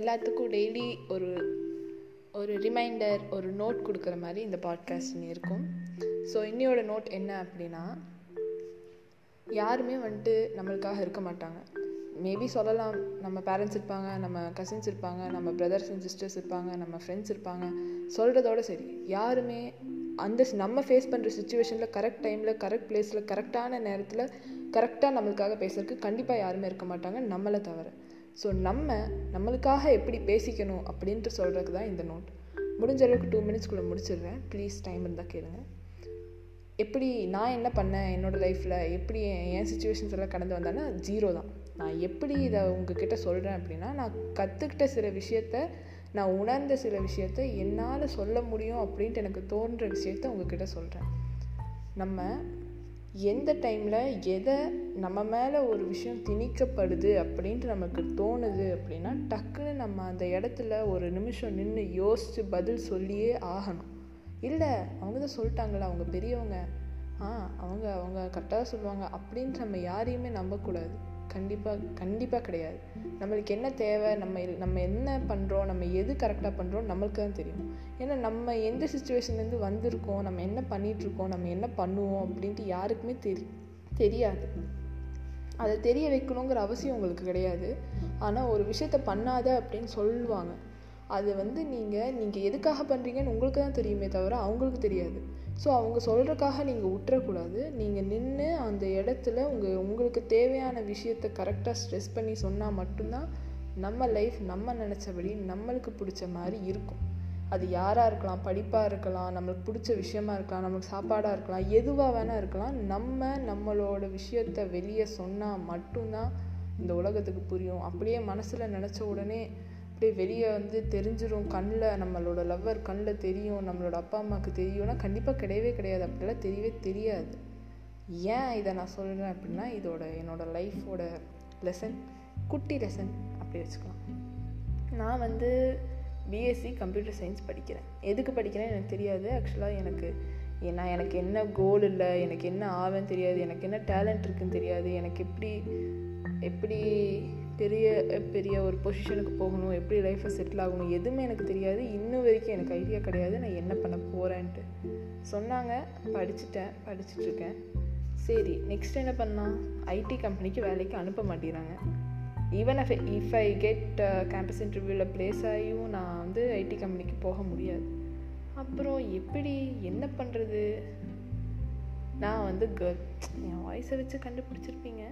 எல்லாத்துக்கும் டெய்லி ஒரு ஒரு ரிமைண்டர் ஒரு நோட் கொடுக்குற மாதிரி இந்த பாட்காஸ்ட் இருக்கும். ஸோ இன்னையோட நோட் என்ன அப்படின்னா யாருமே வந்துட்டு நம்மளுக்காக இருக்க மாட்டாங்க. மேபி சொல்லலாம் நம்ம பேரண்ட்ஸ் இருப்பாங்க நம்ம கசின்ஸ் இருப்பாங்க நம்ம பிரதர்ஸ் அண்ட் சிஸ்டர்ஸ் இருப்பாங்க நம்ம ஃப்ரெண்ட்ஸ் இருப்பாங்க. சொல்கிறதோட சரி யாருமே அந்த நம்ம ஃபேஸ் பண்ணுற சுச்சுவேஷனில் கரெக்ட் டைமில் கரெக்ட் பிளேஸில் கரெக்டான நேரத்தில் கரெக்டாக நம்மளுக்காக பேசுறதுக்கு கண்டிப்பாக யாருமே இருக்க மாட்டாங்க நம்மளை தவிர. ஸோ நம்ம நம்மளுக்காக எப்படி பேசிக்கணும் அப்படின்ட்டு சொல்கிறதுக்கு தான் இந்த நோட் முடிஞ்ச அளவுக்கு டூ மினிட்ஸ்குள்ளே முடிச்சிடுறேன். ப்ளீஸ் டைம் இருந்தால் கேளுங்க. எப்படி நான் என்ன பண்ணேன்? என்னோடய லைஃப்பில் எப்படி என் சுச்சுவேஷன்ஸ் எல்லாம் கடந்து வந்தேன்னா ஜீரோ தான். நான் எப்படி இதை உங்ககிட்ட சொல்கிறேன் அப்படின்னா நான் கற்றுக்கிட்ட சில விஷயத்த நான் உணர்ந்த சில விஷயத்த என்னால் சொல்ல முடியும் அப்படின்ட்டு எனக்கு தோன்ற விஷயத்த உங்ககிட்ட சொல்கிறேன் நம்ம எந்த டைமில் எதை நம்ம மேலே ஒரு விஷயம் திணிக்கப்படுது அப்படின்ட்டு நமக்கு தோணுது அப்படின்னா டக்குன்னு நம்ம அந்த இடத்துல ஒரு நிமிஷம் நின்று யோசித்து பதில் சொல்லியே ஆகணும். இல்லை அவங்க தான் சொல்லிட்டாங்களா அவங்க பெரியவங்க. ஆ அவங்க அவங்க கரெக்டாக சொல்லுவாங்க. அப்படின்ட்டு நம்ம யாரையுமே நம்பக்கூடாது. கண்டிப்பாக கண்டிப்பாக கிடையாது. நம்மளுக்கு என்ன தேவை நம்ம நம்ம என்ன பண்ணுறோம் நம்ம எது கரெக்டாக பண்ணுறோம் நம்மளுக்கு தான் தெரியும். ஏன்னா நம்ம எந்த சுச்சுவேஷன்லேருந்து வந்திருக்கோம் நம்ம என்ன பண்ணிகிட்ருக்கோம் நம்ம என்ன பண்ணுவோம் அப்படின்ட்டு யாருக்குமே தெரி தெரியாது. அதை தெரிய வைக்கணுங்கிற அவசியம் உங்களுக்கு கிடையாது. ஆனால் ஒரு விஷயத்த பண்ணாத அப்படின்னு சொல்லுவாங்க. அது வந்து நீங்கள் நீங்கள் எதுக்காக பண்ணுறீங்கன்னு உங்களுக்கு தான் தெரியுமே தவிர அவங்களுக்கு தெரியாது. ஸோ அவங்க சொல்கிறக்காக நீங்கள் விட்டுறக்கூடாது நீங்கள் நின்று அந்த இடத்துல உங்கள் உங்களுக்கு தேவையான விஷயத்த கரெக்டாக ஸ்ட்ரெஸ் பண்ணி சொன்னால் மட்டும்தான் நம்ம லைஃப் நம்ம நினச்சபடி நம்மளுக்கு பிடிச்ச மாதிரி இருக்கும். அது யாராக இருக்கலாம் படிப்பாக இருக்கலாம் நம்மளுக்கு பிடிச்ச விஷயமா இருக்கலாம் நம்மளுக்கு சாப்பாடாக இருக்கலாம் எதுவாக வேணால் இருக்கலாம். நம்ம நம்மளோட விஷயத்த வெளியே சொன்னால் மட்டும்தான் இந்த உலகத்துக்கு புரியும். அப்படியே மனசில் நினச்ச உடனே அப்படியே வெளியே வந்து தெரிஞ்சிடும் கண்ணில் நம்மளோட லவ்வர் கண்ணில் தெரியும். நம்மளோட அப்பா அம்மாவுக்கு தெரியும்னா கண்டிப்பாக கிடையவே கிடையாது. அப்படிலாம் தெரியவே தெரியாது. ஏன் இதை நான் சொல்கிறேன் அப்படின்னா இதோட என்னோடய லைஃபோட லெசன் குட்டி லெசன் அப்படி வச்சுக்கலாம். நான் வந்து பிஎஸ்சி கம்ப்யூட்டர் சயின்ஸ் படிக்கிறேன். எதுக்கு படிக்கிறேன்னு எனக்கு தெரியாது. ஆக்சுவலாக எனக்கு நான் எனக்கு என்ன கோல் இல்லை எனக்கு என்ன ஆவேன்னு தெரியாது. எனக்கு என்ன டேலண்ட் இருக்குன்னு தெரியாது. எனக்கு எப்படி எப்படி பெரிய பெரிய ஒரு பொசிஷனுக்கு போகணும் எப்படி லைஃப்பை செட்டில் ஆகணும் எதுவுமே எனக்கு தெரியாது. இன்னும் வரைக்கும் எனக்கு ஐடியா கிடையாது. நான் என்ன பண்ண போகிறேன்ட்டு சொன்னாங்க. படிச்சுட்டேன். படிச்சுட்ருக்கேன் சரி நெக்ஸ்ட் என்ன பண்ணலாம்? ஐடி கம்பெனிக்கு வேலைக்கு அனுப்ப மாட்டேறாங்க even uh if I get campus இன்டர்வியூவில் ப்ளேஸ் ஆகியும் நான் வந்து ஐடி கம்பெனிக்கு போக முடியாது. அப்புறம் எப்படி? என்ன பண்ணுறது நான் வந்து கேர்ள் என் வாய்ஸை வச்சு கண்டுபிடிச்சிருப்பீங்க.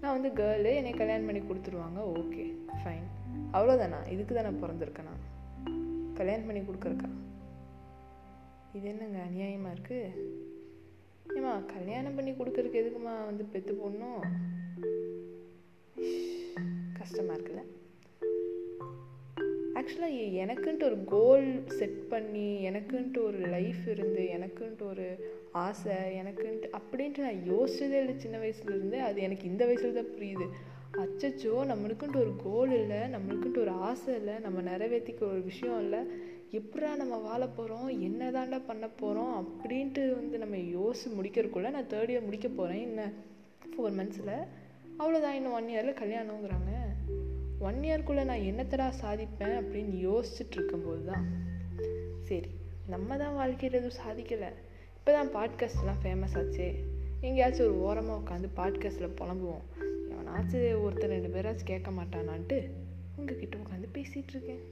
நான் வந்து கேர்ளு என்னை கல்யாணம் பண்ணி கொடுத்துருவாங்க ஓகே ஃபைன் அவ்வளோதானா இதுக்கு தான் நான் பிறந்திருக்கேனா? கல்யாணம் பண்ணி கொடுக்குறக்கா? இது என்னங்க அநியாயமாக இருக்குது ஏமா கல்யாணம் பண்ணி கொடுக்குறக்கு எதுக்குமா வந்து பெற்று போடணும்? கஷ்டமாக இருக்குல்ல? ஆக்சுவலாக எனக்குன்ட்டு ஒரு கோல் செட் பண்ணி எனக்குன்ட்டு ஒரு லைஃப் இருந்து எனக்குன்ட்டு ஒரு ஆசை எனக்குன்ட்டு அப்படின்ட்டு நான் யோசிச்சதே இல்லை சின்ன வயசுலேருந்தே அது எனக்கு இந்த வயசில் தான் புரியுது. அச்சச்சோ நம்மளுக்குன்ட்டு ஒரு கோல் இல்லை நம்மளுக்குன்ட்டு ஒரு ஆசை இல்லை நம்ம நிறைவேற்றிக்க ஒரு விஷயம் இல்லை. எப்படா நம்ம வாழ போகிறோம் என்ன தாண்டா பண்ண போகிறோம் அப்படின்ட்டு வந்து நம்ம யோசிச்சு முடிக்கிறதுக்குள்ளே நான் தேர்ட் இயர் முடிக்க போகிறேன் இன்னும் ஃபோர் மந்த்ஸில் அவ்வளோதான் இன்னும் ஒன் இயரில் கல்யாணங்கிறாங்க ஒன் இயர்க்குள்ளே நான் என்னத்தடா சாதிப்பேன் அப்படின்னு யோசிச்சுட்டு இருக்கும்போது தான் சரி நம்ம தான் வாழ்க்கையில் எதுவும் சாதிக்கலை. இப்போ தான் பாட்காஸ்ட்லாம் ஃபேமஸ் ஆச்சு. எங்கேயாச்சும் ஒரு ஓரமாக உட்காந்து பாட்காஸ்ட்டில் புலம்புவோம். எவனாச்சும் ஒருத்தர் ரெண்டு பேராச்சும் கேட்க மாட்டானான்ட்டு உங்ககிட்ட உட்காந்து பேசிகிட்ருக்கேன்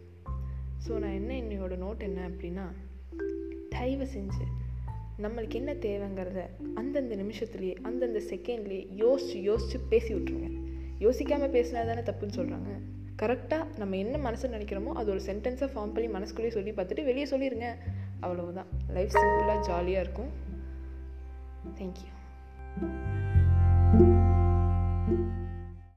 ஸோ நான் என்ன என்னோடய நோட் என்ன அப்படின்னா தயவு செஞ்சு நம்மளுக்கு என்ன தேவைங்கிறத அந்தந்த நிமிஷத்துலேயே அந்தந்த செகண்ட்லேயே யோசித்து யோசித்து பேசி விட்ருங்க. யோசிக்காமல் பேசினா தானே தப்புன்னு சொல்கிறாங்க கரெக்டாக நம்ம என்ன மனசு நினைக்கிறோமோ அது ஒரு சென்டென்ஸை ஃபார்ம் பண்ணி மனசுக்குள்ளேயே சொல்லி பார்த்துட்டு வெளியே சொல்லிடுங்க அவ்வளவுதான். லைஃப் சிம்பிளாக ஜாலியாக இருக்கும். தேங்க்யூ